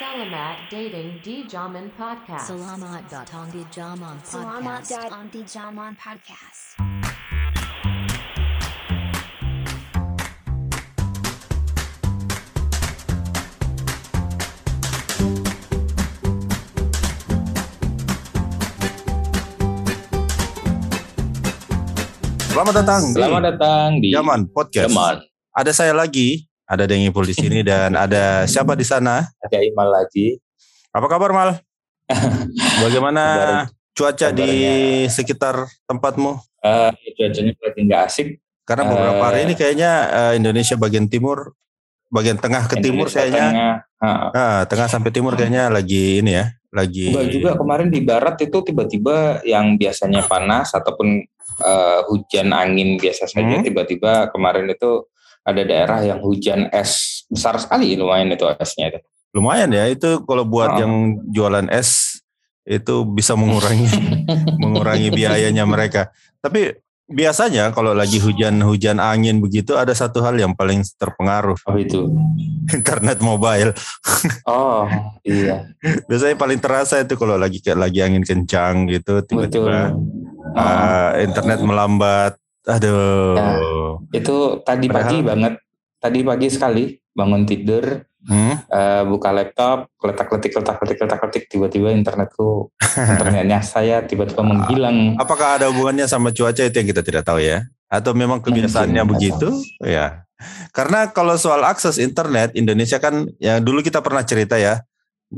Selamat dating di Jaman Podcast. Selamat datang di Jaman Selamat Podcast. datang di Jaman Podcast. Selamat datang Selamat datang di di Jaman Podcast. Jaman. Ada saya lagi, ada Deng Ipul di sini dan ada siapa di sana? Ada Imal lagi. Apa kabar Mal? Bagaimana cuaca di sekitar tempatmu? Eh, cuacanya lagi nggak asik. Karena beberapa hari Eh. ini kayaknya eh, Indonesia bagian timur, bagian tengah ke timur Indonesia kayaknya, tengah. Ah, ah, tengah sampai timur kayaknya lagi ini ya, lagi. Enggak juga kemarin di barat itu tiba-tiba yang biasanya panas ataupun eh, hujan angin biasa saja Hmm. tiba-tiba kemarin itu ada daerah yang hujan es besar sekali lumayan itu esnya itu. Lumayan ya, itu kalau buat Ah. yang jualan es itu bisa mengurangi mengurangi biayanya mereka. Tapi biasanya kalau lagi hujan-hujan angin begitu ada satu hal yang paling terpengaruh Oh itu. internet mobile. Oh iya. Biasanya paling terasa itu kalau lagi lagi angin kencang gitu tiba-tiba Oh, uh, internet melambat. Aduh. Ya. itu tadi pagi Padahal- banget. Tadi pagi sekali bangun tidur Hmm? eh, buka laptop, letak-letik, letak-letik, letak-letik, tiba-tiba internetku, internetnya saya tiba-tiba menghilang. Apakah ada hubungannya sama cuaca itu yang kita tidak tahu ya? Atau memang kebiasaannya Mungkin. begitu? Ya. Karena kalau soal akses internet Indonesia kan ya dulu kita pernah cerita ya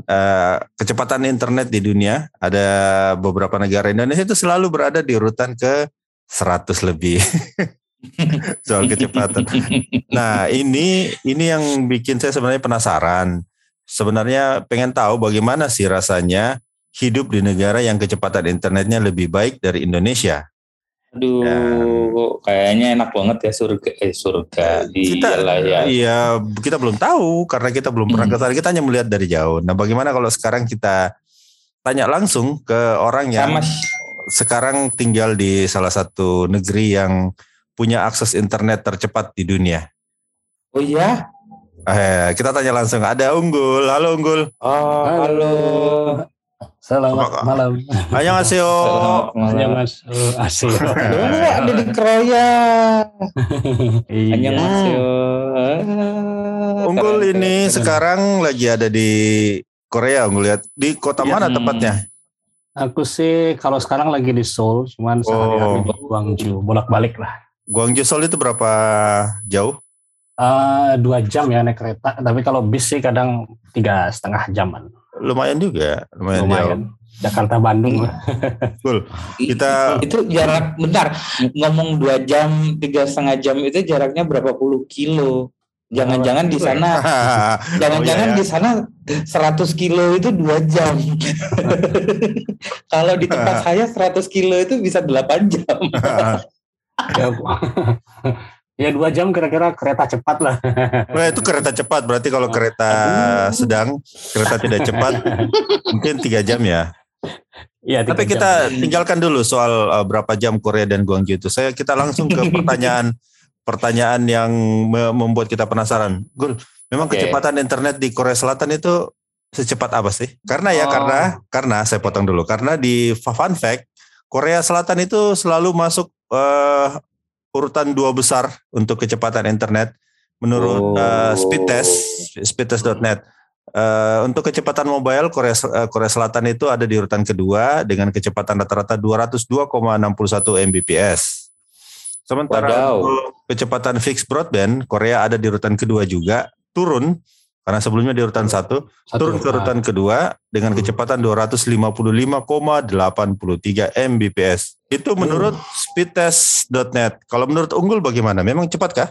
eh, kecepatan internet di dunia ada beberapa negara Indonesia itu selalu berada di urutan ke 100 lebih soal kecepatan. Nah, ini ini yang bikin saya sebenarnya penasaran. Sebenarnya pengen tahu bagaimana sih rasanya hidup di negara yang kecepatan internetnya lebih baik dari Indonesia. Aduh, kayaknya enak banget ya surga, eh surga di Kita lah ya. iya kita belum tahu karena kita belum pernah Hmm. ke sana. Kita hanya melihat dari jauh. Nah, bagaimana kalau sekarang kita tanya langsung ke orang yang Sama sekarang tinggal di salah satu negeri yang punya akses internet tercepat di dunia. Oh iya? Eh, kita tanya langsung. Ada Unggul. Halo Unggul. Oh, halo. Selamat Apa- malam. Annyeonghaseyo. Selamat malam. Ya Mas, oh, asik. Ada di Kroya. iya. Annyeonghaseyo. Unggul Keren, ini sekarang lagi ada di Korea. Unggul lihat di kota Iya. mana tepatnya? Aku sih kalau sekarang lagi di Seoul, cuman sehari-hari Oh. di Guangzhou, bolak-balik lah. Guangzhou Seoul itu berapa jauh? Eh, dua jam ya naik kereta, tapi kalau bis sih kadang tiga setengah jaman. Lumayan juga, lumayan, jauh. Lumayan. Jakarta Bandung. Cool. I- Kita- itu jarak bentar ngomong dua jam tiga setengah jam itu jaraknya berapa puluh kilo jangan-jangan di sana jangan-jangan Oh, iya, di sana 100 kilo itu dua jam kalau di tempat saya 100 kilo itu bisa 8 jam ya, ya dua jam kira-kira kereta cepat lah. Wah, itu kereta cepat. Berarti kalau kereta sedang, kereta tidak cepat, mungkin tiga jam ya. Iya. tiga Tapi jam. kita tinggalkan dulu soal uh, berapa jam Korea dan Guangzhou itu. Saya kita langsung ke pertanyaan pertanyaan yang me- membuat kita penasaran. Gul, memang Oke. kecepatan internet di Korea Selatan itu secepat apa sih? Karena ya Oh. karena karena saya potong dulu. Karena di fun fact Korea Selatan itu selalu masuk eh, urutan dua besar untuk kecepatan internet menurut Oh. eh, speedtest speedtest.net. Eh, untuk kecepatan mobile Korea eh, Korea Selatan itu ada di urutan kedua dengan kecepatan rata-rata 202,61 Mbps. Sementara Wadaw. kecepatan fixed broadband Korea ada di urutan kedua juga turun karena sebelumnya di urutan satu Satu. turun ke urutan kedua dengan kecepatan 255,83 Mbps. Itu menurut speedtest.net. Kalau menurut Unggul bagaimana? Memang cepat kah?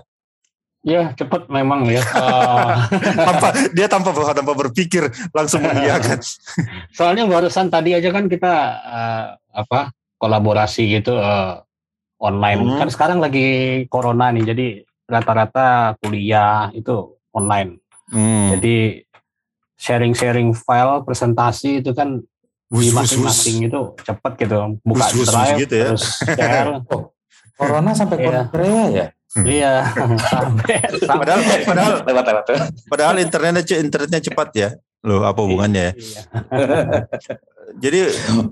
Ya cepat memang ya. Tanpa dia tanpa tanpa berpikir langsung mengiyakan. Soalnya barusan tadi aja kan kita eh, apa kolaborasi gitu eh, online. Hmm. Kan sekarang lagi corona nih, jadi rata-rata kuliah itu online. Hmm. Jadi sharing-sharing file presentasi itu kan Wus, di masing-masing itu cepet gitu. Buka Wus, wus, wus drive gitu ya. terus share. corona sampai Iya. Korea ya iya, sampai, sampai Padahal padahal lewat lewat padahal internetnya internetnya cepat ya. Loh, apa hubungannya ya? Jadi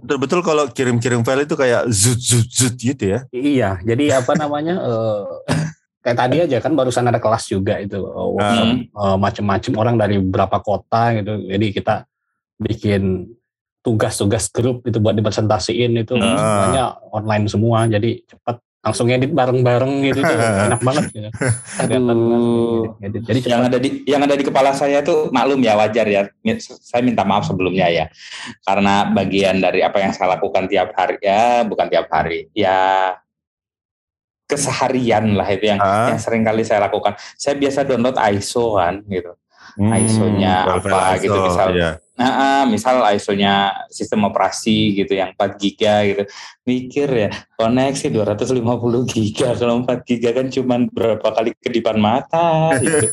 betul-betul kalau kirim-kirim file itu kayak zut zut zut gitu ya. Iya, jadi apa namanya? eh, kayak tadi aja kan barusan ada kelas juga itu eh, workshop Hmm. eh, macem-macem orang dari berapa kota gitu. Jadi kita bikin tugas-tugas grup itu buat dipresentasiin itu Hmm. semuanya online semua. Jadi cepat langsung edit bareng-bareng gitu tuh enak banget gitu. Aduh. edit. Jadi yang ada di yang ada di kepala saya tuh maklum ya wajar ya. Saya minta maaf sebelumnya ya. Karena bagian dari apa yang saya lakukan tiap hari ya, bukan tiap hari. Ya keseharian lah itu yang Ah. yang sering kali saya lakukan. Saya biasa download ISO kan gitu. Hmm, ISO-nya apa gitu, ISO, misal. iya. Nah, ah, misal ISO-nya sistem operasi gitu yang 4 giga gitu. Mikir ya, koneksi 250 giga kalau 4 giga kan cuman berapa kali kedipan mata gitu.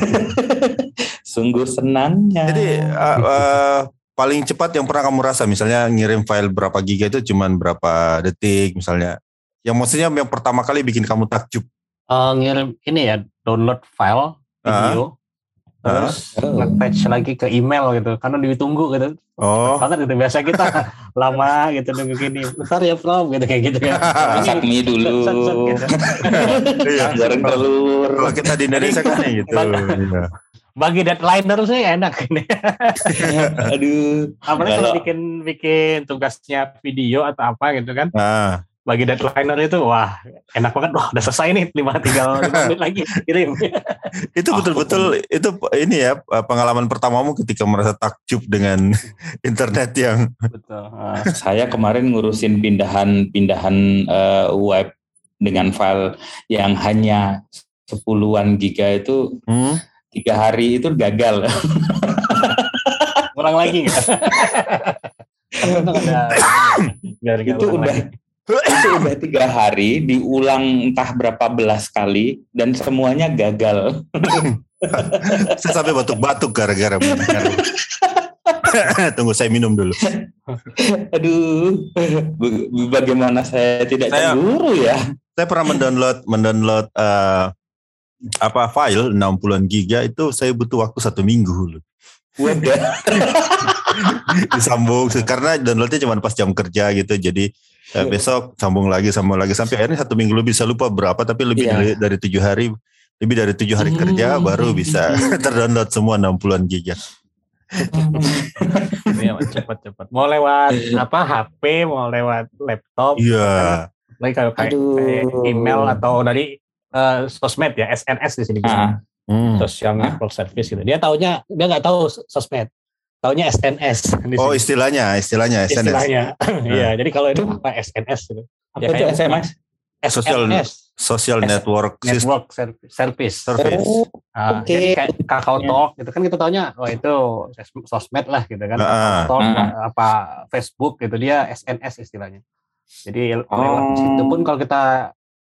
Sungguh senangnya. Jadi uh, uh, paling cepat yang pernah kamu rasa misalnya ngirim file berapa giga itu cuman berapa detik misalnya. Yang maksudnya yang pertama kali bikin kamu takjub. Eh, ngirim ini ya download file video Ah. Terus nge-attach lagi ke email gitu karena ditunggu gitu Oh, banget gitu biasa kita lama gitu nunggu gini bentar ya Prof gitu kayak gitu kan masak mie dulu. Set, set, gitu. iya. Goreng telur. Kalau kita di Indonesia kan gitu. Iya. bagi deadline terus sih enak ini Aduh. apalagi Kalau- bikin bikin tugasnya video atau apa gitu kan Nah, bagi deadline itu wah enak banget wah udah selesai nih lima tinggal lima menit lagi kirim itu betul-betul itu ini ya pengalaman pertamamu ketika merasa takjub dengan internet yang betul Ah. Saya kemarin ngurusin pindahan-pindahan eh, web dengan file yang hanya sepuluhan giga itu hmm, tiga hari itu gagal. kurang lagi nggak Itu udah- lagi. Itu udah tiga hari diulang entah berapa belas kali dan semuanya gagal. saya sampai batuk-batuk gara-gara mendengar. Tunggu saya minum dulu. Aduh, bagaimana saya tidak Saya- cemburu ya? Saya pernah mendownload mendownload eh, apa file 60-an giga itu saya butuh waktu satu minggu loh. Udah. disambung karena downloadnya cuma pas jam kerja gitu jadi eh, besok sambung lagi sambung lagi sampai akhirnya satu minggu lebih bisa lupa berapa tapi lebih Iya. dari dari tujuh hari lebih dari tujuh hari kerja Hmm. baru bisa terdownload semua 60-an giga Iya, cepat-cepat. Mau lewat apa HP, mau lewat laptop, iya lagi kalau kayak, Aduh. kayak email atau dari eh, sosmed ya, SNS di sini Ah, Hmm. Social Network Service gitu. Dia taunya dia nggak tahu sosmed, taunya SNS. di oh istilahnya istilahnya SNS istilahnya. Iya, jadi kalau itu apa SNS gitu. apa Ya, itu kayak SMS? Social- SNS, social S- network Network Ser- Service. service Oh, Ah, Oke. Jadi kayak Kakao Talk gitu kan kita taunya oh itu sos- sosmed lah gitu kan. Kakao Talk Ah. apa Facebook gitu dia SNS istilahnya. Jadi lewat Oh. situ pun kalau kita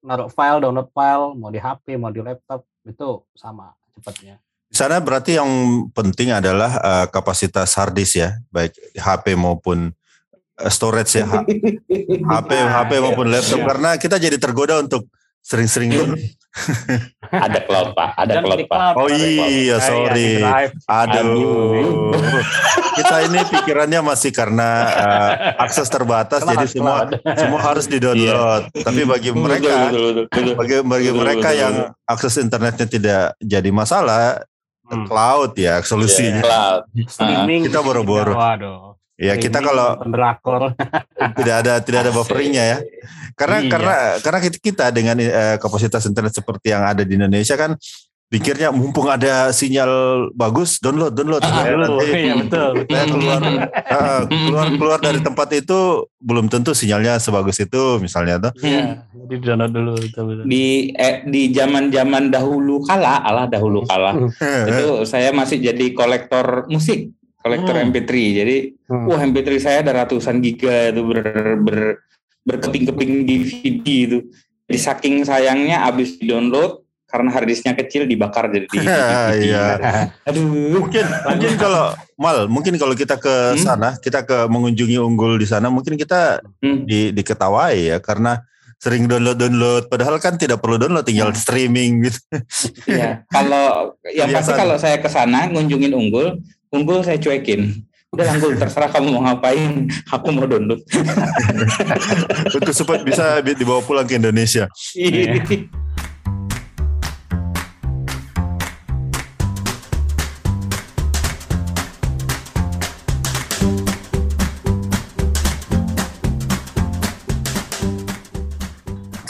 naruh file, download file mau di HP, mau di laptop itu sama cepatnya. Di sana berarti yang penting adalah eh, kapasitas hard disk ya, baik HP maupun eh, storage ya, H- HP HP maupun laptop Iya. karena kita jadi tergoda untuk sering-sering download. ada cloud pak, ada Dan cloud pak. Oh iya. Ah, iya, sorry. drive. Aduh, kita ini pikirannya masih karena eh, akses terbatas, jadi semua cloud. semua harus di-download. Tapi bagi mereka, bagi bagi mereka yang akses internetnya tidak jadi masalah, Hmm. cloud ya solusinya. cloud. Streaming Kita boro-boro. Waduh. Ya kita kalau drakor. tidak ada tidak ada bufferingnya ya. Karena Iya. karena karena kita, kita dengan eh, kapasitas internet seperti yang ada di Indonesia kan pikirnya mumpung ada sinyal bagus download download Ah, Dulu, nanti iya betul. saya keluar ah, keluar keluar dari tempat itu belum tentu sinyalnya sebagus itu misalnya tuh. Iya, jadi download dulu betul betul. Di eh, di zaman-zaman dahulu kala, alah dahulu kala, itu saya masih jadi kolektor musik, kolektor Hmm. MP3. Jadi, Hmm. wah MP3 saya ada ratusan giga itu ber, ber berkeping-keping DVD itu. Jadi saking sayangnya abis di download karena harddisknya kecil dibakar jadi di. Iya. Aduh. Mungkin mungkin kalau mal mungkin kalau kita ke Hmm? sana kita ke mengunjungi unggul di sana mungkin kita Hmm. di diketawai ya karena sering download download padahal kan tidak perlu download tinggal Hmm. streaming gitu. Iya. Kalau yang pasti kalau saya ke sana ngunjungin unggul, Unggul saya cuekin. Udah Unggul, terserah kamu mau ngapain. Aku mau download. Untuk supaya bisa bi- dibawa pulang ke Indonesia.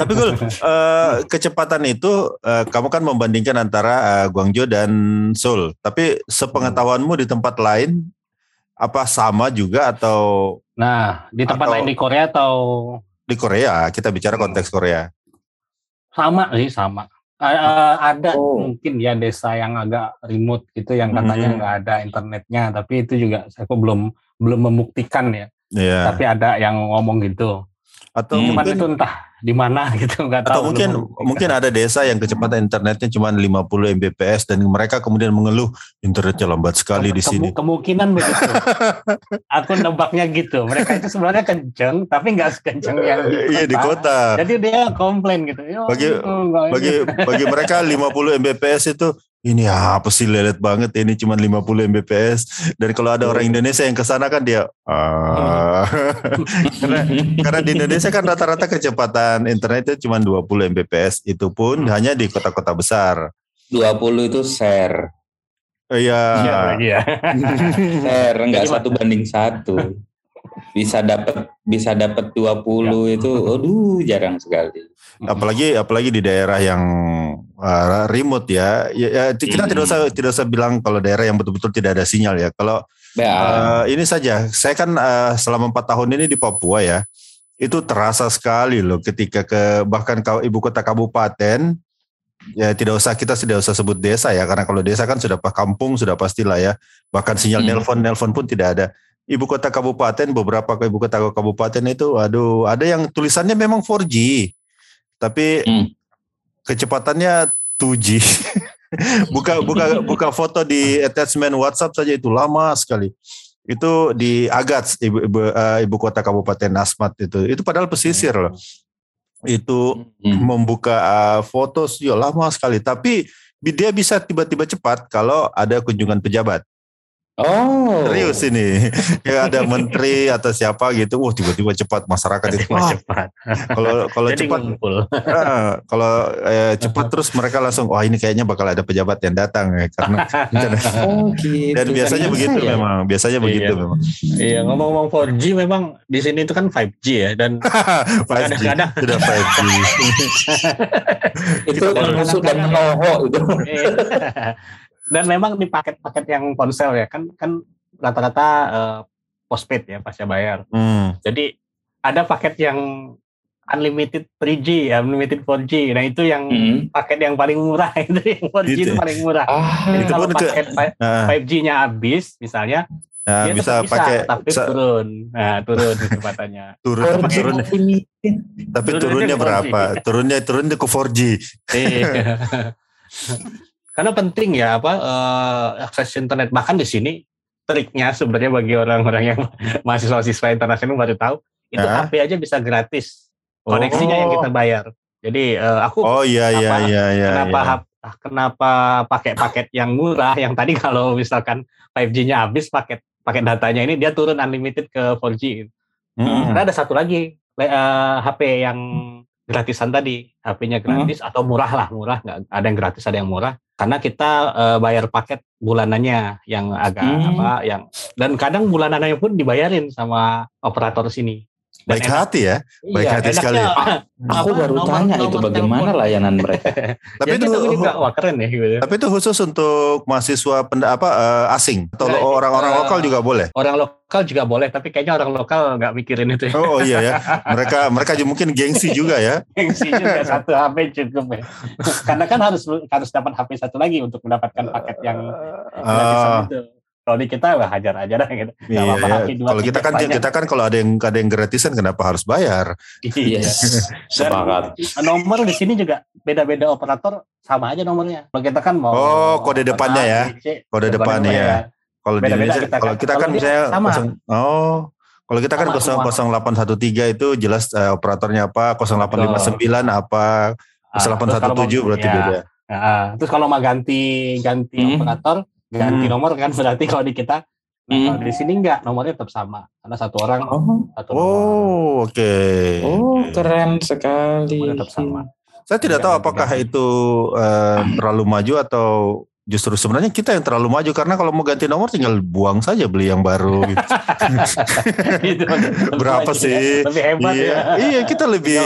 Tapi Gul, eh, kecepatan itu eh, kamu kan membandingkan antara eh, Guangzhou dan Seoul. Tapi sepengetahuanmu di tempat lain apa sama juga atau Nah, di tempat Atau- lain di Korea atau di Korea? Kita bicara konteks Korea. sama sih sama. A- ada Oh. mungkin ya desa yang agak remote gitu yang katanya Mhm. nggak ada internetnya, tapi itu juga saya kok belum belum membuktikan ya. Iya. Tapi ada yang ngomong gitu. Atau Hmm. Mungkin itu entah di mana gitu nggak tahu. atau mungkin mungkin ada desa yang kecepatan internetnya cuma 50 Mbps dan mereka kemudian mengeluh internetnya lambat sekali di Kemu- sini. Kemungkinan begitu. Aku nebaknya gitu. Mereka itu sebenarnya kenceng, tapi nggak sekenceng yang di Iya di kota. Jadi dia komplain gitu. "Ya, Bagi- itu nggak ini." Bagi bagi mereka 50 Mbps itu ini apa sih lelet banget ini cuma 50 Mbps dan kalau ada orang Indonesia yang ke sana kan dia ah. karena karena di Indonesia kan rata-rata kecepatan internet itu cuma 20 Mbps itu pun hanya di kota-kota besar. 20 itu share. Iya, Iya. iya. Share enggak satu banding satu. Bisa dapat bisa dapat 20 itu aduh jarang sekali. apalagi apalagi di daerah yang uh, remote ya, ya, ya, kita tidak usah tidak usah bilang kalau daerah yang betul-betul tidak ada sinyal ya. Kalau Ya, Uh, ini saja, saya kan uh, selama empat tahun ini di Papua ya, itu terasa sekali loh ketika ke bahkan ke ibu kota kabupaten, ya tidak usah kita tidak usah sebut desa ya, karena kalau desa kan sudah pak kampung sudah pastilah ya, bahkan sinyal Hmm. nelpon nelpon pun tidak ada. Ibu kota kabupaten beberapa ke ibu kota kabupaten itu, aduh, ada yang tulisannya memang 4G, tapi Hmm. kecepatannya 2G. buka buka buka foto di attachment WhatsApp saja itu lama sekali. Itu di Agats ibu ibu, eh, ibu kota Kabupaten Asmat itu. Itu padahal pesisir loh. Itu Hmm. membuka eh, foto ya lama sekali. Tapi dia bisa tiba-tiba cepat kalau ada kunjungan pejabat. Oh. Serius ini. Kayak ada menteri atau siapa gitu. Wah tiba-tiba cepat masyarakat itu. Cepat, Wah, cepat. kalau kalau cepat. Ah, kalau eh, cepat terus mereka langsung wah ini kayaknya bakal ada pejabat yang datang ya karena Oh gitu. dan biasanya Ternyata begitu ya. memang biasanya begitu Iya. memang Iya, ngomong-ngomong 4G memang di sini itu kan 5G ya dan 5G kadang-kadang sudah 5G Itu musuh dan noho itu. Dan memang di paket-paket yang ponsel ya kan kan rata-rata eh, postpaid ya pasca bayar. Hmm. Jadi ada paket yang unlimited 3G, ya, unlimited 4G. Nah itu yang Hmm. paket yang paling murah itu yang 4G Gitu itu ya? paling murah. Ah, Jadi Itu kalau pun ke- paket Nah, 5G-nya habis misalnya nah, dia bisa tetap pakai tapi bisa turun. Nah, turun kecepatannya. turun tapi turun unlimited. tapi turunnya turunnya ke 4G. berapa turunnya turunnya ke 4G Iya. Karena penting ya apa eh, akses internet bahkan di sini triknya sebenarnya bagi orang-orang yang mahasiswa-siswa internasional baru tahu itu Ya. HP aja bisa gratis koneksinya yang kita bayar. Jadi eh, aku oh iya iya Kenapa- iya iya kenapa hap- kenapa pakai paket yang murah yang tadi kalau misalkan 5G-nya habis paket paket datanya ini dia turun unlimited ke 4G. Hmm. Karena ada satu lagi le- eh, HP yang gratisan tadi, HP-nya gratis atau murah lah, murah nggak ada yang gratis ada yang murah. Karena kita eh, bayar paket bulanannya yang agak Hmm. apa yang dan kadang bulanannya pun dibayarin sama operator sini. Baik enak- hati ya baik iya, hati sekali. enaknya, Aku baru nomor- tanya itu nomor bagaimana telepon. layanan mereka. tapi itu juga wah keren ya gitu. tapi itu khusus untuk mahasiswa penda, apa eh, asing atau Nah, orang-orang eh, lokal juga boleh Orang lokal juga boleh, tapi kayaknya orang lokal nggak mikirin itu. ya. oh iya ya mereka mereka juga mungkin gengsi juga ya Gengsi juga satu HP cukup ya. Karena kan harus harus dapat HP satu lagi untuk mendapatkan paket yang gratisan Ah, itu. Kalau di kita wah hajar aja dah gitu. Iya, apa-apa, ya. HP dua, Kalau kita kan banyak. kita kan kalau ada yang ada yang gratisan kenapa harus bayar? Iya. Yes. Sepakat. Nomor di sini juga beda-beda operator sama aja nomornya. Kalau kita kan mau Oh, kode depannya ya. Kode depannya ya. Kalau di Beda-beda Indonesia kita kan. kalau kita kan misalnya oh kalau kita kan Sama semua. 00813 itu jelas eh, operatornya apa, 0859 apa, Ah, terus kalau 0817 mau- berarti ya. beda. Nah, terus kalau mau ganti ganti Hmm. operator ganti Hmm. nomor kan berarti kalau di kita nah, Hmm. kalau di sini enggak nomornya tetap sama karena satu orang Oh, satu nomor Oh, oke. oh keren sekali. nomornya tetap sama Saya tidak Ganti- tahu apakah ganti. itu eh, terlalu maju atau justru sebenarnya kita yang terlalu maju karena kalau mau ganti nomor tinggal buang saja beli yang baru gitu. Berapa ya. sih? lebih hebat iya, ya iya kita lebih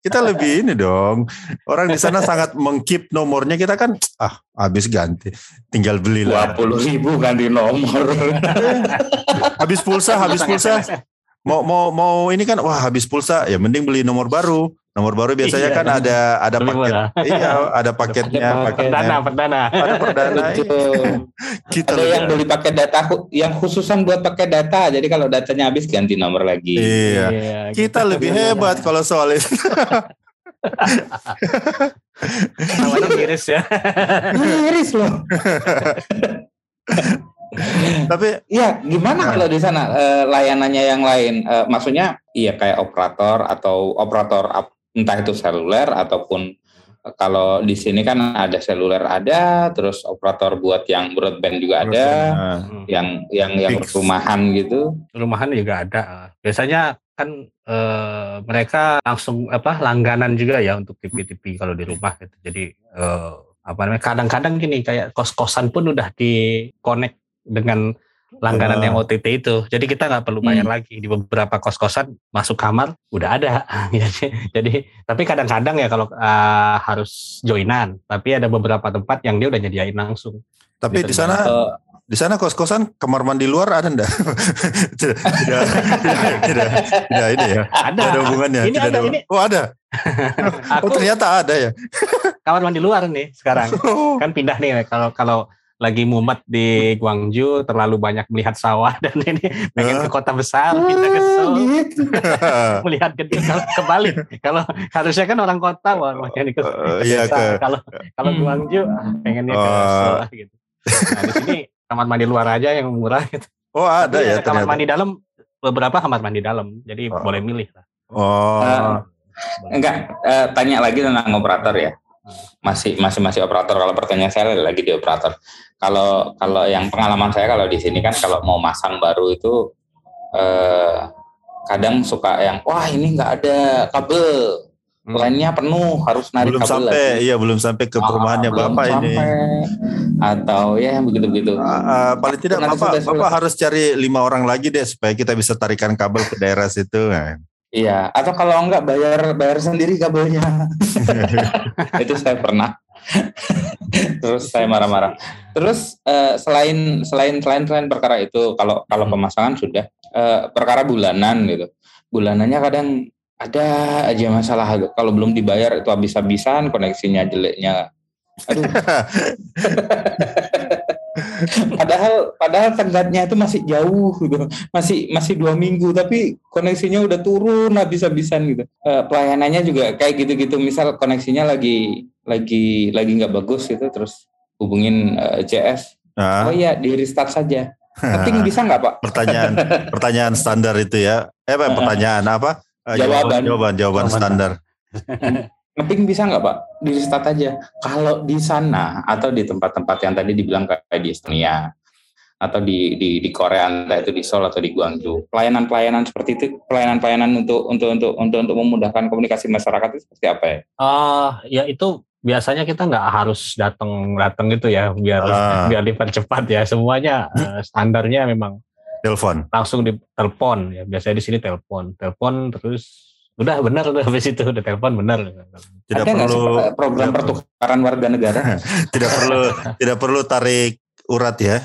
kita lebih ini dong. Orang di sana sangat mengkip nomornya kita kan ah habis ganti tinggal beli Dua lah. puluh ribu ganti nomor. Habis pulsa, habis pulsa. Mau mau mau ini kan wah habis pulsa ya mending beli nomor baru. Nomor baru biasanya Iya. kan ada ada paket. murah. Iya, ada paketnya, paket. paketnya. perdana perdana Ada perdana. iya. Kita Ada lebih- yang beli pakai data yang khususan buat pakai data. Jadi kalau datanya habis ganti nomor lagi. Iya. gitu. Kita lebih hebat kalau soal itu. namanya miris ya Miris loh. Tapi Iya, gimana Nah. kalau di sana eh, layanannya yang lain? Eh, maksudnya iya kayak operator atau operator entah itu seluler ataupun eh, kalau di sini kan ada seluler ada, terus operator buat yang broadband juga ada, Nah, yang yang yang Fix. rumahan gitu. rumahan juga ada biasanya kan eh, mereka langsung apa langganan juga ya untuk TV-TV kalau di rumah gitu. jadi eh, apa namanya kadang-kadang gini kayak kos-kosan pun udah di connect dengan langganan Ah. yang OTT itu jadi kita nggak perlu bayar lagi di beberapa kos-kosan masuk kamar udah ada jadi, tapi kadang-kadang ya kalau eh, harus joinan tapi ada beberapa tempat yang dia udah nyediain langsung tapi Gitu, di sana di sana kos-kosan kamar mandi luar ada enggak? tidak, tidak, tidak, tidak, tidak ini ya. ada Tidak ada hubungannya. Ini tidak ada, ini. Oh ada. Oh aku ternyata ada ya. kamar mandi luar nih sekarang Oh. kan pindah nih kalau kalau lagi mumet di Guangzhou terlalu banyak melihat sawah dan ini pengen ke kota besar kita ke Seoul gitu. melihat gedung kalau kebalik kalau harusnya kan orang kota wah makanya ke, Eh, ke iya, desa. ke- kalau kalau Hmm. Guangzhou ah, pengennya ke Oh. Seoul gitu nah di sini kamar mandi luar aja yang murah gitu oh ada Tapi ya ada kamar ternyata. mandi dalam beberapa kamar mandi dalam jadi Oh. boleh milih lah Oh. Eh, Enggak, eh, tanya lagi tentang operator ya. Masih masih masih operator. Kalau pertanyaan saya lagi di operator. Kalau kalau yang pengalaman saya kalau di sini kan kalau mau masang baru itu eh, kadang suka yang wah ini nggak ada kabel, Hmm. lainnya penuh harus narik belum kabel sampai, lagi. iya belum sampai ke Ah, perumahannya belum bapak ini. Atau ya yang begitu-begitu. Ah, ah, paling tidak Nanti bapak, sudah bapak harus cari lima orang lagi deh supaya kita bisa tarikan kabel ke daerah situ. Nah. Iya, atau kalau enggak bayar bayar sendiri kabelnya. itu saya pernah. Terus saya marah-marah. Terus eh, selain selain selain selain perkara itu, kalau kalau pemasangan sudah eh, perkara bulanan gitu. Bulanannya kadang ada aja masalah kalau belum dibayar itu habis-habisan koneksinya jeleknya. Aduh. padahal padahal tenggatnya itu masih jauh gitu masih masih dua minggu tapi koneksinya udah turun habis-habisan gitu Eh, pelayanannya juga kayak gitu-gitu misal koneksinya lagi lagi lagi nggak bagus gitu terus hubungin eh, CS Nah, oh iya di restart saja tapi bisa nggak pak pertanyaan pertanyaan standar itu ya. Eh apa, pertanyaan apa? Eh, Jawaban. jawaban jawaban Jawaban. standar. Ngeting bisa nggak pak? Di restart aja. Kalau di sana atau di tempat-tempat yang tadi dibilang kayak di Estonia atau di di di Korea entah itu di Seoul atau di Guangzhou pelayanan-pelayanan seperti itu pelayanan-pelayanan untuk untuk untuk untuk untuk memudahkan komunikasi masyarakat itu seperti apa ya? Ah, ya itu biasanya kita nggak harus datang datang gitu ya biar Ah. biar dipercepat ya. Semuanya eh, standarnya memang Telepon. langsung ditelepon ya. Biasanya di sini telepon. Telepon terus udah benar udah habis itu udah telepon benar. Tidak ada perlu program tidak- pertukaran warga negara? Tidak perlu tidak perlu tarik urat ya.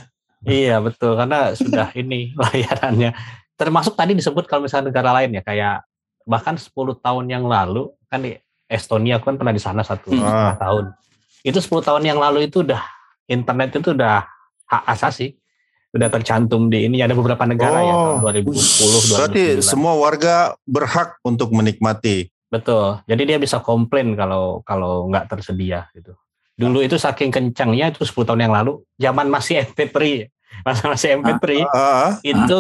iya betul karena sudah ini layanannya. Termasuk tadi disebut kalau misalnya negara lain ya kayak bahkan 10 tahun yang lalu kan di Estonia aku kan pernah di sana satu Hmm. tahun. Itu 10 tahun yang lalu itu udah internet itu udah hak asasi udah tercantum di ini ada beberapa negara ya Oh. tahun 2010 Berarti 2009. semua warga berhak untuk menikmati. betul jadi dia bisa komplain kalau kalau nggak tersedia gitu dulu itu saking kencangnya itu 10 tahun yang lalu zaman masih MP3 masa masih MP3 Ah, itu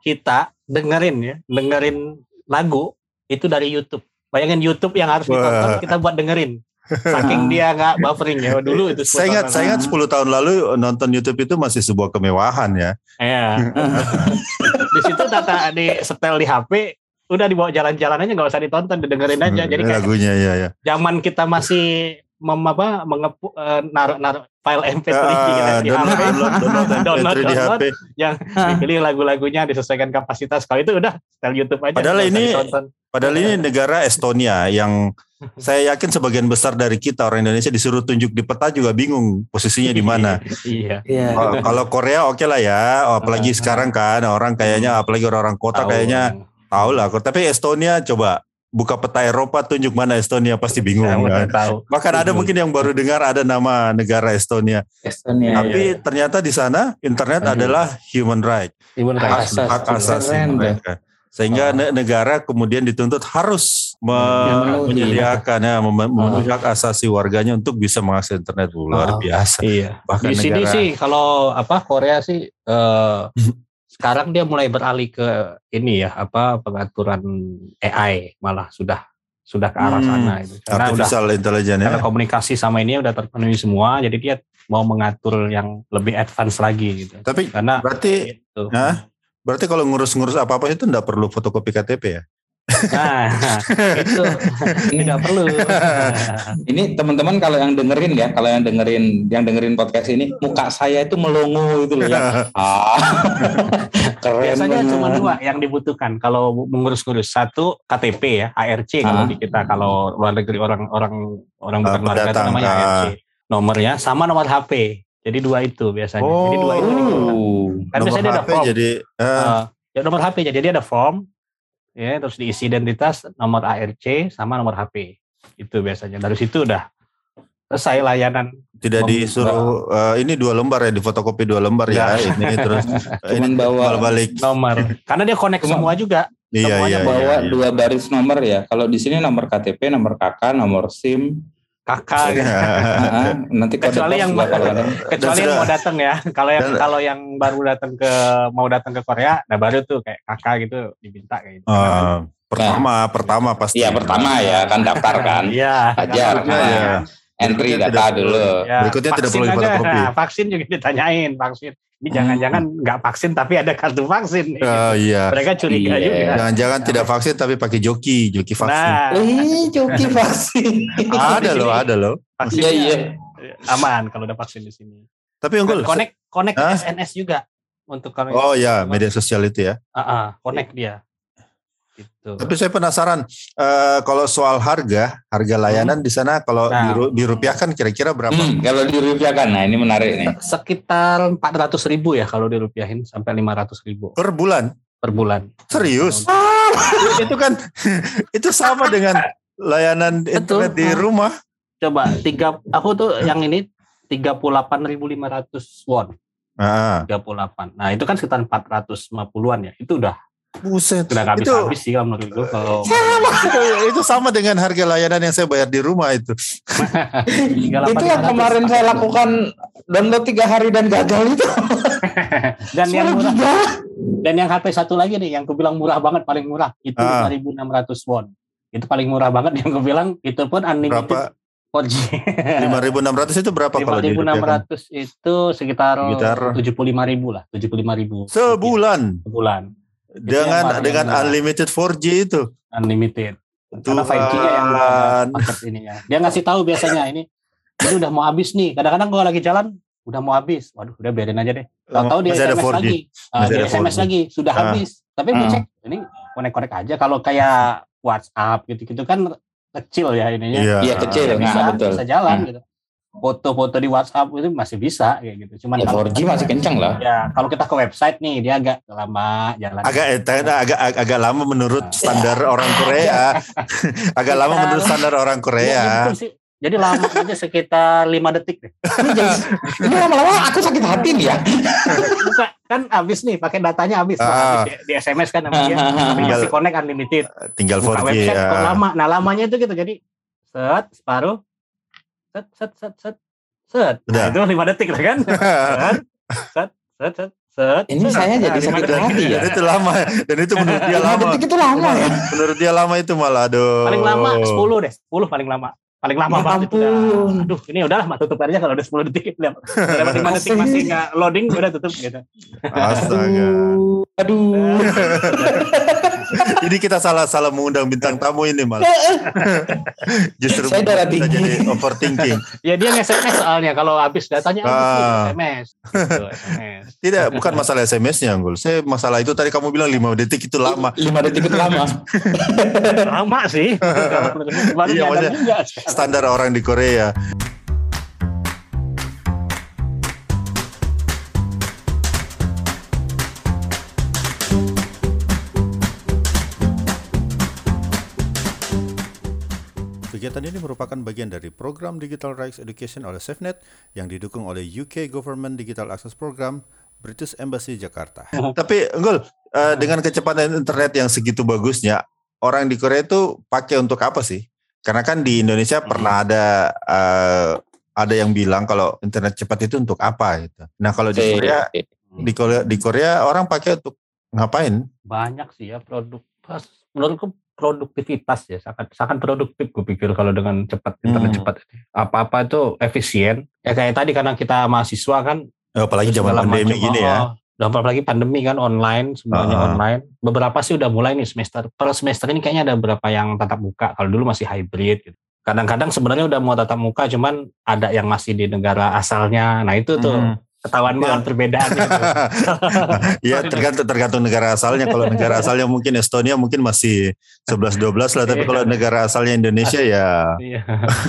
kita dengerin ya dengerin lagu itu dari YouTube bayangin YouTube yang harus ditonton kita buat dengerin Saking dia nggak buffering ya dulu itu. 10 Saya ingat, saya ingat 10 tahun lalu nonton YouTube itu masih sebuah kemewahan ya. Iya. di situ data di setel di HP udah dibawa jalan-jalan aja nggak usah ditonton didengerin aja jadi kayak lagunya ya ya. zaman kita masih mem apa mengepu eh, naruh naruh file MP3 Ah, gitu di download, HP download, download, Download, MP3 di download. HP. yang dipilih lagu-lagunya disesuaikan kapasitas kalau itu udah setel YouTube aja Padahal ini-. Padahal ini negara Estonia yang saya yakin sebagian besar dari kita orang Indonesia disuruh tunjuk di peta juga bingung posisinya di mana. iya Iya. Oh, Kalau Korea oke lah ya, Oh, apalagi sekarang kan orang kayaknya apalagi orang-orang kota Tahu. kayaknya tahu lah. Tapi Estonia coba buka peta Eropa tunjuk mana Estonia pasti bingung Saya kan. tahu Bahkan ada mungkin yang baru dengar ada nama negara Estonia. Estonia. Tapi ternyata di sana internet Mhm. adalah human right, Hak Rais. asasi. hak asasi mereka. Sehingga ne- negara kemudian dituntut harus me- Memenuhi. menyediakan ya, mem- memenuhi hak asasi warganya untuk bisa mengakses internet luar Ah. biasa. Iya. Bahkan Di sini negara- sih kalau apa Korea sih eh, sekarang dia mulai beralih ke ini ya apa pengaturan AI malah sudah sudah ke arah Hmm. sana itu. Karena udah Artificial intelligence ya. karena komunikasi sama ini udah terpenuhi semua jadi dia mau mengatur yang lebih advance lagi gitu. Tapi Karena berarti itu. Hah? Berarti kalau ngurus-ngurus apa-apa itu enggak perlu fotokopi KTP ya? Nah, itu tidak perlu. Ini teman-teman kalau yang dengerin ya, kalau yang dengerin yang dengerin podcast ini, muka saya itu melongo itu loh ya. Ah. Keren Biasanya cuma dua yang dibutuhkan kalau mengurus-ngurus. Satu KTP ya, ARC kalau Ah. di kita kalau luar negeri orang orang bukan luar negeri namanya ah. ARC. Nomornya sama nomor HP. Jadi dua itu biasanya. Jadi dua itu dibutuhkan. Kan Nomor biasanya dia ada HP form. jadi eh, Eh, ya nomor HP jadi dia ada form ya terus diisi identitas nomor ARC sama nomor HP. Itu biasanya. Dari situ udah selesai layanan. tidak mem- disuruh eh, ini dua lembar ya di fotokopi dua lembar ya ini terus Cuman ini bawa- balik nomor. Karena dia connect Cuma- semua juga. iya semuanya iya, bawa iya, iya. dua baris nomor ya. Kalau di sini nomor KTP, nomor KK, nomor SIM. Kakak gitu. Ah, nanti kecuali yang juga kalau kecuali yang mau datang ya kalau yang kalau yang baru datang ke mau datang ke Korea nah baru tuh kayak kakak gitu diminta kayak gitu Eh, pertama pertama pasti Iya pertama ya kan daftar kan. iya. Berikutnya ya. Entry Berikutnya data tidak dulu. Ya, Berikutnya tidak perlu aja. fotokopi. Nah, vaksin juga ditanyain vaksin ini jangan-jangan nggak vaksin tapi ada kartu vaksin Oh iya. mereka curiga Iya. juga Jangan-jangan tidak vaksin tapi pakai joki, joki vaksin. nah Eh, joki vaksin. ada loh, ada loh. vaksin Iya, iya. aman kalau udah vaksin di sini Tapi unggul. connect connect Hah? SNS juga untuk kalau Oh ya, media sosial itu ya. Ah, ah, connect dia gitu Tapi saya penasaran eh, kalau soal harga, harga layanan di sana kalau Nah. diru- dirupiahkan kira-kira berapa? Hmm, kalau dirupiahkan, nah ini menarik nih. sekitar 400 ribu ya kalau dirupiahin sampai 500 ribu Per bulan? per bulan. Serius? itu kan itu sama dengan layanan Betul. internet di rumah. Coba tiga, aku tuh yang ini 38.500 won, Ah, 38. Nah itu kan sekitar 450-an ya. Itu udah buset. udah nggak itu, habis-habis sih kalau menurutku kalau itu itu sama dengan harga layanan yang saya bayar di rumah itu. 38.500. Itu yang kemarin saya lakukan download tiga hari dan gagal itu. dan yang murah Gila. dan yang HP satu lagi nih yang aku bilang murah banget paling murah itu Ah. 5.600 won. Itu paling murah banget yang aku bilang itu pun unlimited Berapa? 4G. 5.600 itu berapa kalau dirupiahkan? 5.600 itu sekitar Sekitar 75.000 lah, 75.000 Sebulan sebulan dengan paling dengan unlimited 4G itu. unlimited. Karena Tuhan. 5G-nya yang paket ini ya. Dia ngasih tahu biasanya ini ini udah mau habis nih. Kadang-kadang kalau lagi jalan udah mau habis. Waduh, udah biarin aja deh. Tahu-tahu dia SMS 4G. lagi. Masih dia SMS 4G. lagi, sudah Ah. habis. Tapi gue Ah. cek ini konek-konek aja kalau kayak WhatsApp gitu-gitu kan kecil ya ininya. Iya. Iya, kecil. Ya, bisa, Nah, betul. bisa jalan Hmm. gitu. Foto-foto di WhatsApp itu masih bisa kayak gitu. Cuman Ya kalau 4G masih kencang lah. Ya, kalau kita ke website nih dia agak lama jalan. agak eh, agak agak, agak lama menurut standar orang Korea. agak lama menurut standar orang Iya, Korea. sih. Jadi lama aja sekitar 5 detik deh. Ini lama-lama aku sakit hati nih ya. Buka kan habis nih, pakai datanya habis. Habis di, di SMS kan dia. Tapi Tinggal- masih connect unlimited. Tinggal Buka 4G website ya. lama. Nah, lamanya itu gitu. Jadi set separuh set set set set set. Nah, itu 5 detik lah kan. set set set set set. Ini set. saya jadi Nah, lima sakit hati ya. Dan itu lama dan itu menurut dia Lima lama. detik itu lama ya. Menurut dia lama itu malah aduh. Paling lama 10 deh, 10 paling lama. Paling lama Ya banget itu udah. ampun. Aduh, ini udahlah mak tutup aja kalau udah 10 detik. Udah, udah 5 detik masih nggak loading, udah tutup gitu. Astaga. Aduh. Ini kita salah-salah mengundang bintang tamu ini malah. Justru Saya darah kita tinggi. jadi overthinking. Ya dia nge-SMS soalnya kalau habis datanya Ah. SMS. Gitu, SMS. Tidak, bukan masalah SMS-nya, Anggul. Saya masalah itu tadi kamu bilang 5 detik itu lama. Lima detik itu lama. Lama sih. Baru Iya, Standar orang di Korea. Kegiatan ini merupakan bagian dari program Digital Rights Education oleh SafeNet yang didukung oleh UK Government Digital Access Program, British Embassy Jakarta. Tapi Enggul, eh, dengan kecepatan internet yang segitu bagusnya, orang di Korea itu pakai untuk apa sih? Karena kan di Indonesia pernah ada eh, ada yang bilang kalau internet cepat itu untuk apa gitu. Nah kalau di Korea di Korea di Korea orang pakai untuk ngapain? banyak sih ya produk pas menurutku produktivitas ya sangat sangat produktif gue pikir kalau dengan cepat internet Hmm. cepat apa-apa itu efisien ya kayak tadi karena kita mahasiswa kan Oh, apalagi zaman pandemi gini oh, ya. Dan apalagi pandemi kan online semuanya Ah. online beberapa sih udah mulai nih semester per semester ini kayaknya ada beberapa yang tatap muka kalau dulu masih hybrid gitu. kadang-kadang sebenarnya udah mau tatap muka cuman ada yang masih di negara asalnya nah itu tuh Hmm. ketahuan Iya. banget perbedaannya tuh. ya tergantung tergantung negara asalnya. Kalau negara asalnya mungkin Estonia mungkin masih 11 12 lah, tapi Iya. kalau negara asalnya Indonesia ya Iya,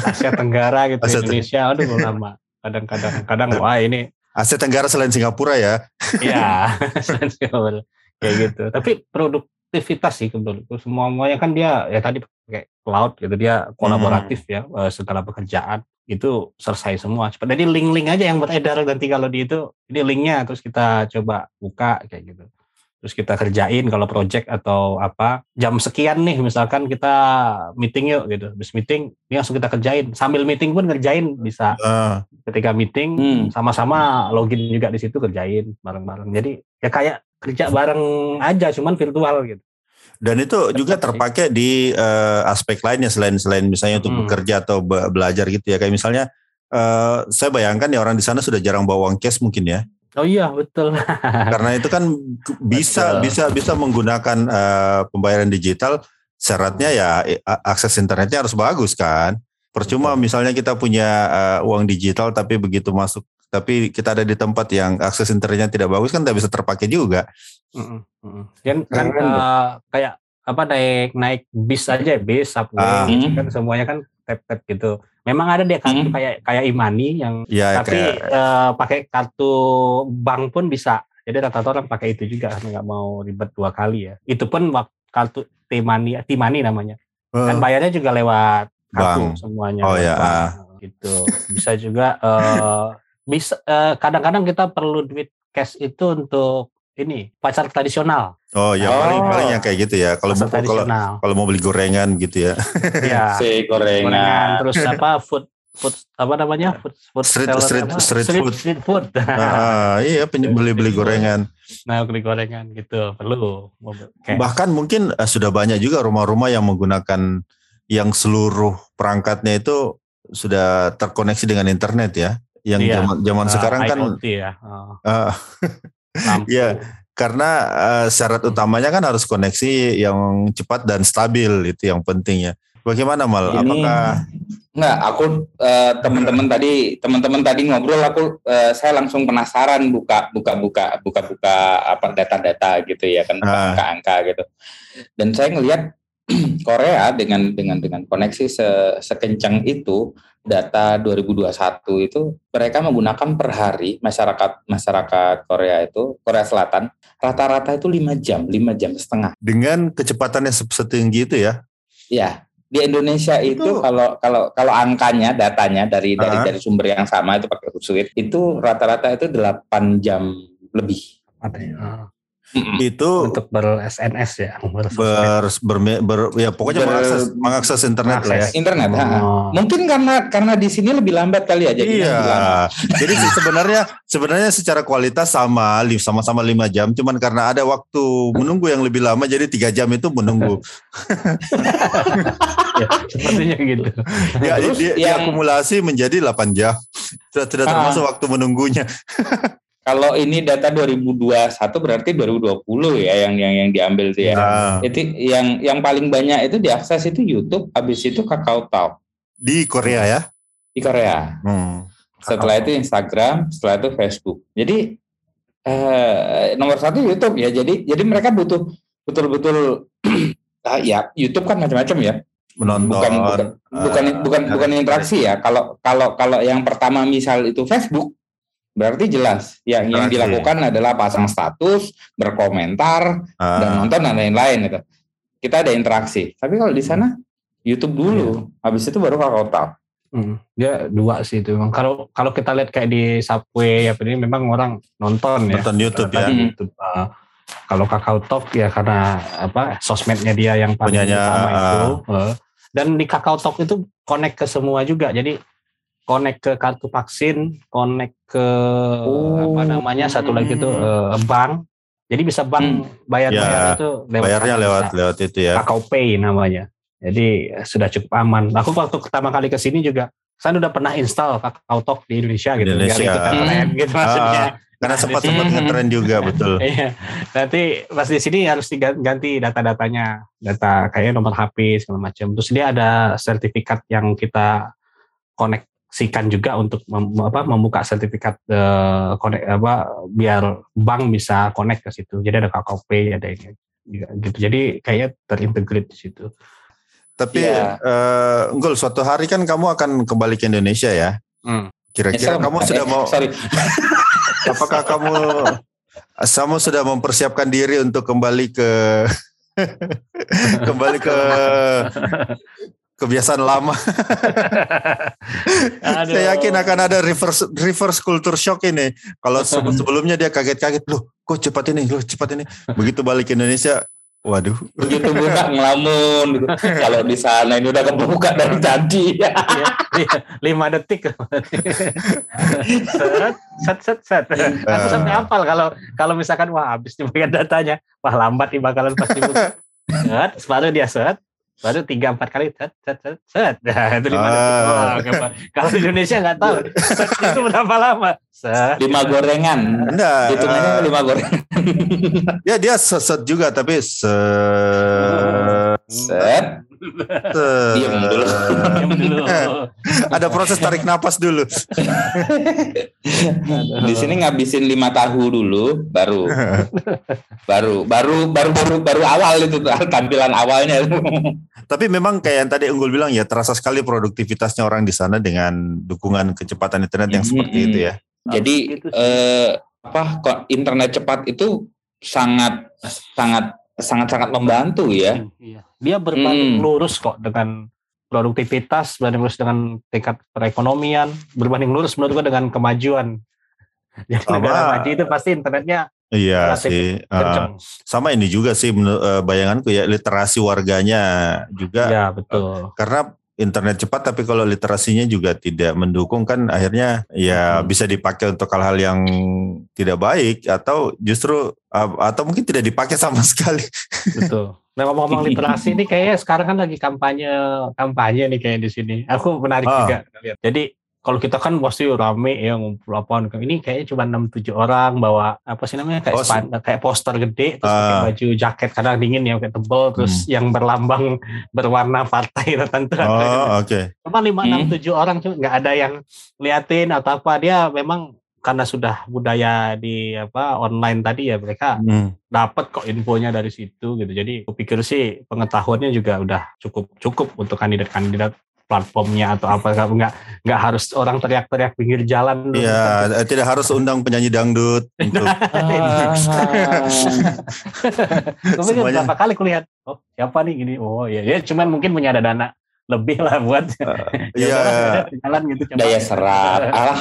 Asia Tenggara gitu Asia. Indonesia aduh lama kadang-kadang kadang wah ini Asia Tenggara selain Singapura ya. ya sensible. kayak gitu. Tapi produktivitas sih menurutku. Semua semuanya kan dia ya tadi pakai cloud gitu. Dia kolaboratif ya eh, segala pekerjaan. Itu selesai semua. Cepat jadi link-link aja yang beredar nanti kalau di itu ini linknya. Terus kita coba buka kayak gitu terus kita kerjain kalau project atau apa jam sekian nih misalkan kita meeting yuk gitu habis meeting ini langsung kita kerjain sambil meeting pun ngerjain bisa Eh, ketika meeting Hmm. sama-sama login juga di situ kerjain bareng-bareng. Jadi ya kayak kerja bareng aja cuman virtual gitu. dan itu juga sih. terpakai di eh, aspek lainnya selain selain misalnya untuk Hmm. bekerja atau be- belajar gitu ya. Kayak misalnya eh, saya bayangkan ya orang di sana sudah jarang bawa uang cash mungkin ya. Oh iya betul. Karena itu kan bisa Betul. bisa bisa menggunakan eh, pembayaran digital syaratnya ya eh, akses internetnya harus bagus kan. Percuma Betul. misalnya kita punya eh, uang digital tapi begitu masuk tapi kita ada di tempat yang akses internetnya tidak bagus kan tidak bisa terpakai juga. Dan kan Keren eh, kayak apa naik naik bis aja bis subway Ah. gitu Hmm. kan semuanya kan tap tap gitu. Memang ada deh kartu Hmm. kayak kayak imani yang Ya tapi kayak eh, pakai kartu bank pun bisa. Jadi rata-rata orang pakai itu juga karena nggak mau ribet dua kali ya. Itu pun wak- kartu T-Money, T-Money namanya. eh, kan bayarnya juga lewat kartu Bank. semuanya Oh, ya, bank. ah. gitu bisa juga eh, bisa eh, kadang-kadang kita perlu duit cash itu untuk ini pasar tradisional oh ya Oh. paling paling yang kayak gitu ya. Kalau mau kalau tradisional kalau mau beli gorengan gitu ya. ya Si gorengan gorengan. terus apa food food apa namanya food food Street- seller street- apa? street food. street food Ah, iya pen- beli-beli gorengan. nah beli gorengan gitu perlu Kayak- Bahkan mungkin eh, sudah banyak juga rumah-rumah yang menggunakan yang seluruh perangkatnya itu sudah terkoneksi dengan internet ya. Yang Iya. zaman zaman eh, sekarang kan IoT ya oh, eh, lampu. Iya. karena eh, syarat utamanya kan harus koneksi yang cepat dan stabil itu yang penting ya. Bagaimana Mal? Ini- Apakah Enggak, aku eh, teman-teman tadi teman-teman tadi ngobrol aku eh, saya langsung penasaran buka buka buka buka buka apa data-data gitu ya kan Ah. angka-angka gitu. Dan saya ngelihat Korea dengan dengan dengan koneksi se- sekencang itu data 2021 itu mereka menggunakan per hari masyarakat masyarakat Korea itu Korea Selatan rata-rata itu lima jam lima jam setengah dengan kecepatannya se- setinggi itu ya? Ya, di Indonesia itu, Itu- kalau kalau kalau angkanya datanya dari dari Ah. dari sumber yang sama itu pakai Hootsuite itu rata-rata itu 8 jam lebih. Ada ya. Mm-mm. itu untuk ber SNS ya. ber, ber- ber- ya pokoknya Ber- mengakses mengakses internet lah ya. Internet. ha. Oh. Mungkin karena karena di sini lebih lambat kali ya. Jadi Iya, jadi sih sebenarnya sebenarnya secara kualitas sama sama-sama lima jam, cuman karena ada waktu menunggu yang lebih lama, jadi tiga jam itu menunggu. ya, sepertinya gitu. Ya, Terus di, yang- diakumulasi menjadi 8 jam. Sudah tidak Ah. termasuk waktu menunggunya. Kalau ini data 2021 berarti 2020 ya yang yang yang diambil tuh ya. Nah, Itu yang yang paling banyak itu diakses itu YouTube, habis itu Kakao Talk di Korea ya. di Korea. Hmm. Setelah itu Instagram, setelah itu Facebook. Jadi eh, nomor satu YouTube ya. Jadi jadi mereka butuh betul-betul ah, ya YouTube kan macam-macam ya. menonton. Bukan bukan bukan bukan, dari- bukan interaksi ya. Kalau kalau kalau yang pertama misal itu Facebook berarti jelas yang yang Interaksi. dilakukan adalah pasang status, berkomentar, ah, dan nonton dan lain-lain itu. Kita ada interaksi. Tapi kalau di sana YouTube dulu, habis itu baru Kakao Talk. Hmm, dia dua sih itu. Memang kalau kalau kita lihat kayak di subway apa ini memang orang nonton ya. nonton YouTube ya. YouTube. Uh, kalau Kakao Talk ya karena apa sosmednya dia yang paling Punyanya, utama ah. itu. Uh, dan di Kakao Talk itu connect ke semua juga. Jadi connect ke kartu vaksin, connect ke Oh. apa namanya satu lagi itu uh, bank. Jadi bisa bank bayar bayar Ya, itu lewat Bayarnya lewat bisa. lewat itu ya. Kakao Pay namanya. Jadi eh, sudah cukup aman. Aku waktu pertama kali ke sini juga saya udah pernah install Kakao Talk di Indonesia gitu. Indonesia. Biar ikutan Hmm. tren gitu maksudnya. Karena Nah, sempat sempat sini- ngetren juga betul. Iya. Nanti pas di sini harus diganti data-datanya, data kayak nomor HP segala macam. Terus dia ada sertifikat yang kita koneksikan juga untuk mem- apa, membuka sertifikat eh, connect apa biar bank bisa connect ke situ. Jadi ada Pay, ada ini juga gitu. Jadi kayaknya terintegrate di situ. Tapi Iya. eh, Unggul, suatu hari kan kamu akan kembali ke Indonesia ya. Hmm. Kira-kira Eh, kamu sorry. sudah Eh, mau sorry. apakah kamu kamu sudah mempersiapkan diri untuk kembali ke kembali ke kebiasaan lama. Saya yakin akan ada reverse reverse culture shock ini. Kalau se- sebelumnya dia kaget-kaget, loh, kok cepat ini, loh, cepat ini. Begitu balik ke Indonesia, waduh. Begitu buka ngelamun gitu. Kalau di sana ini udah kebuka dari tadi. Iya, iya, lima detik set set set set aku sampai hafal kalau kalau misalkan wah habis nih bagian datanya wah lambat nih bakalan pasti set baru dia set baru tiga empat kali set set set set nah, itu lima detik Ah. Kalau di Indonesia nggak tahu set itu berapa lama set Lima gorengan. Enggak, Hitungannya eh, lima gorengan. ya dia seset juga tapi se Set. Dulu. Diam dulu ada proses tarik napas dulu. Di sini ngabisin lima tahu dulu, baru, baru, baru, baru, baru, baru awal itu tampilan awalnya. Tapi memang kayak yang tadi Unggul bilang ya terasa sekali produktivitasnya orang di sana dengan dukungan kecepatan internet yang seperti itu ya. Jadi Gitu eh, apa kok internet cepat itu sangat sangat sangat sangat membantu ya. Iya. Dia berbanding Hmm. lurus kok dengan produktivitas, berbanding lurus dengan tingkat perekonomian, berbanding lurus menurut gua dengan kemajuan. Jadi Sama. negara maju itu pasti internetnya Iya sih. Kenceng. sama ini juga sih eh, bayanganku ya literasi warganya juga Ya betul. karena internet cepat tapi kalau literasinya juga tidak mendukung kan akhirnya ya Hmm. bisa dipakai untuk hal-hal yang tidak baik atau justru uh, atau mungkin tidak dipakai sama sekali. Betul. Nah ngomong-ngomong literasi ini kayaknya sekarang kan lagi kampanye kampanye nih kayak di sini. Aku menarik Ah. juga. Jadi kalau kita kan pasti rame ya ngumpul apaan. Ini kayaknya cuma 6-7 orang bawa apa sih namanya kayak Oh, span- kayak poster gede terus pakai Ah. baju jaket karena dingin ya kayak tebel terus yang berlambang berwarna partai tertentu. Oh oke. Cuma 5 6 Hmm. 7 orang cuma nggak ada yang liatin atau apa. Dia memang karena sudah budaya di apa online tadi ya mereka Hmm. dapat kok infonya dari situ gitu. Jadi aku pikir sih pengetahuannya juga udah cukup cukup untuk kandidat-kandidat platformnya atau apa nggak nggak nggak harus orang teriak-teriak pinggir jalan. Iya, eh, tidak harus undang penyanyi dangdut untuk Gue pikir Semuanya. berapa kali kulihat, oh siapa nih gini, oh iya, ya cuman mungkin punya ada dana lebih lah buat ya Iya. jalan gitu coba. Daya serap. Alah,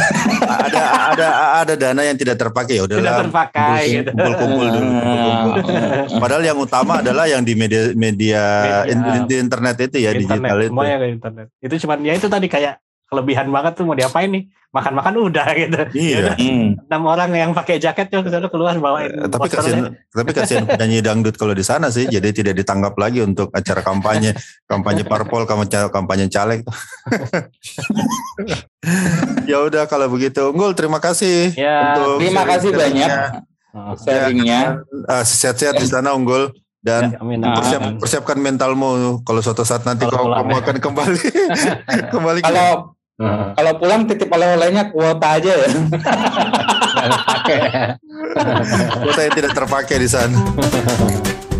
ada ada ada dana yang tidak terpakai ya tidak udahlah terpakai gitu. kumpul-kumpul dulu. kumpul-kumpul. Padahal yang utama adalah yang di media media, Media. in- di internet itu ya internet digital itu. semuanya ke internet itu cuman ya itu tadi kayak kelebihan banget tuh mau diapain nih? Makan-makan udah gitu. Iya. Hmm. enam orang yang pakai jaket tuh ke sana keluar bawain Eh, tapi kasihan tapi kasihan penyanyi dangdut kalau di sana sih jadi tidak ditanggap lagi untuk acara kampanye kampanye parpol kampanye kampanye caleg. Ya udah kalau begitu. Unggul terima kasih ya untuk Terima kasih banyak oh, sharingnya. Ah, sehat-sehat di sana unggul. Dan ya, amin, persiap, persiapkan mentalmu. Kalau suatu saat nanti kau, Kalau kamu ya. akan kembali kembali ke- Kalau Kalau pulang titip oleh-olehnya kuota aja ya. Kuota yang tidak terpakai di sana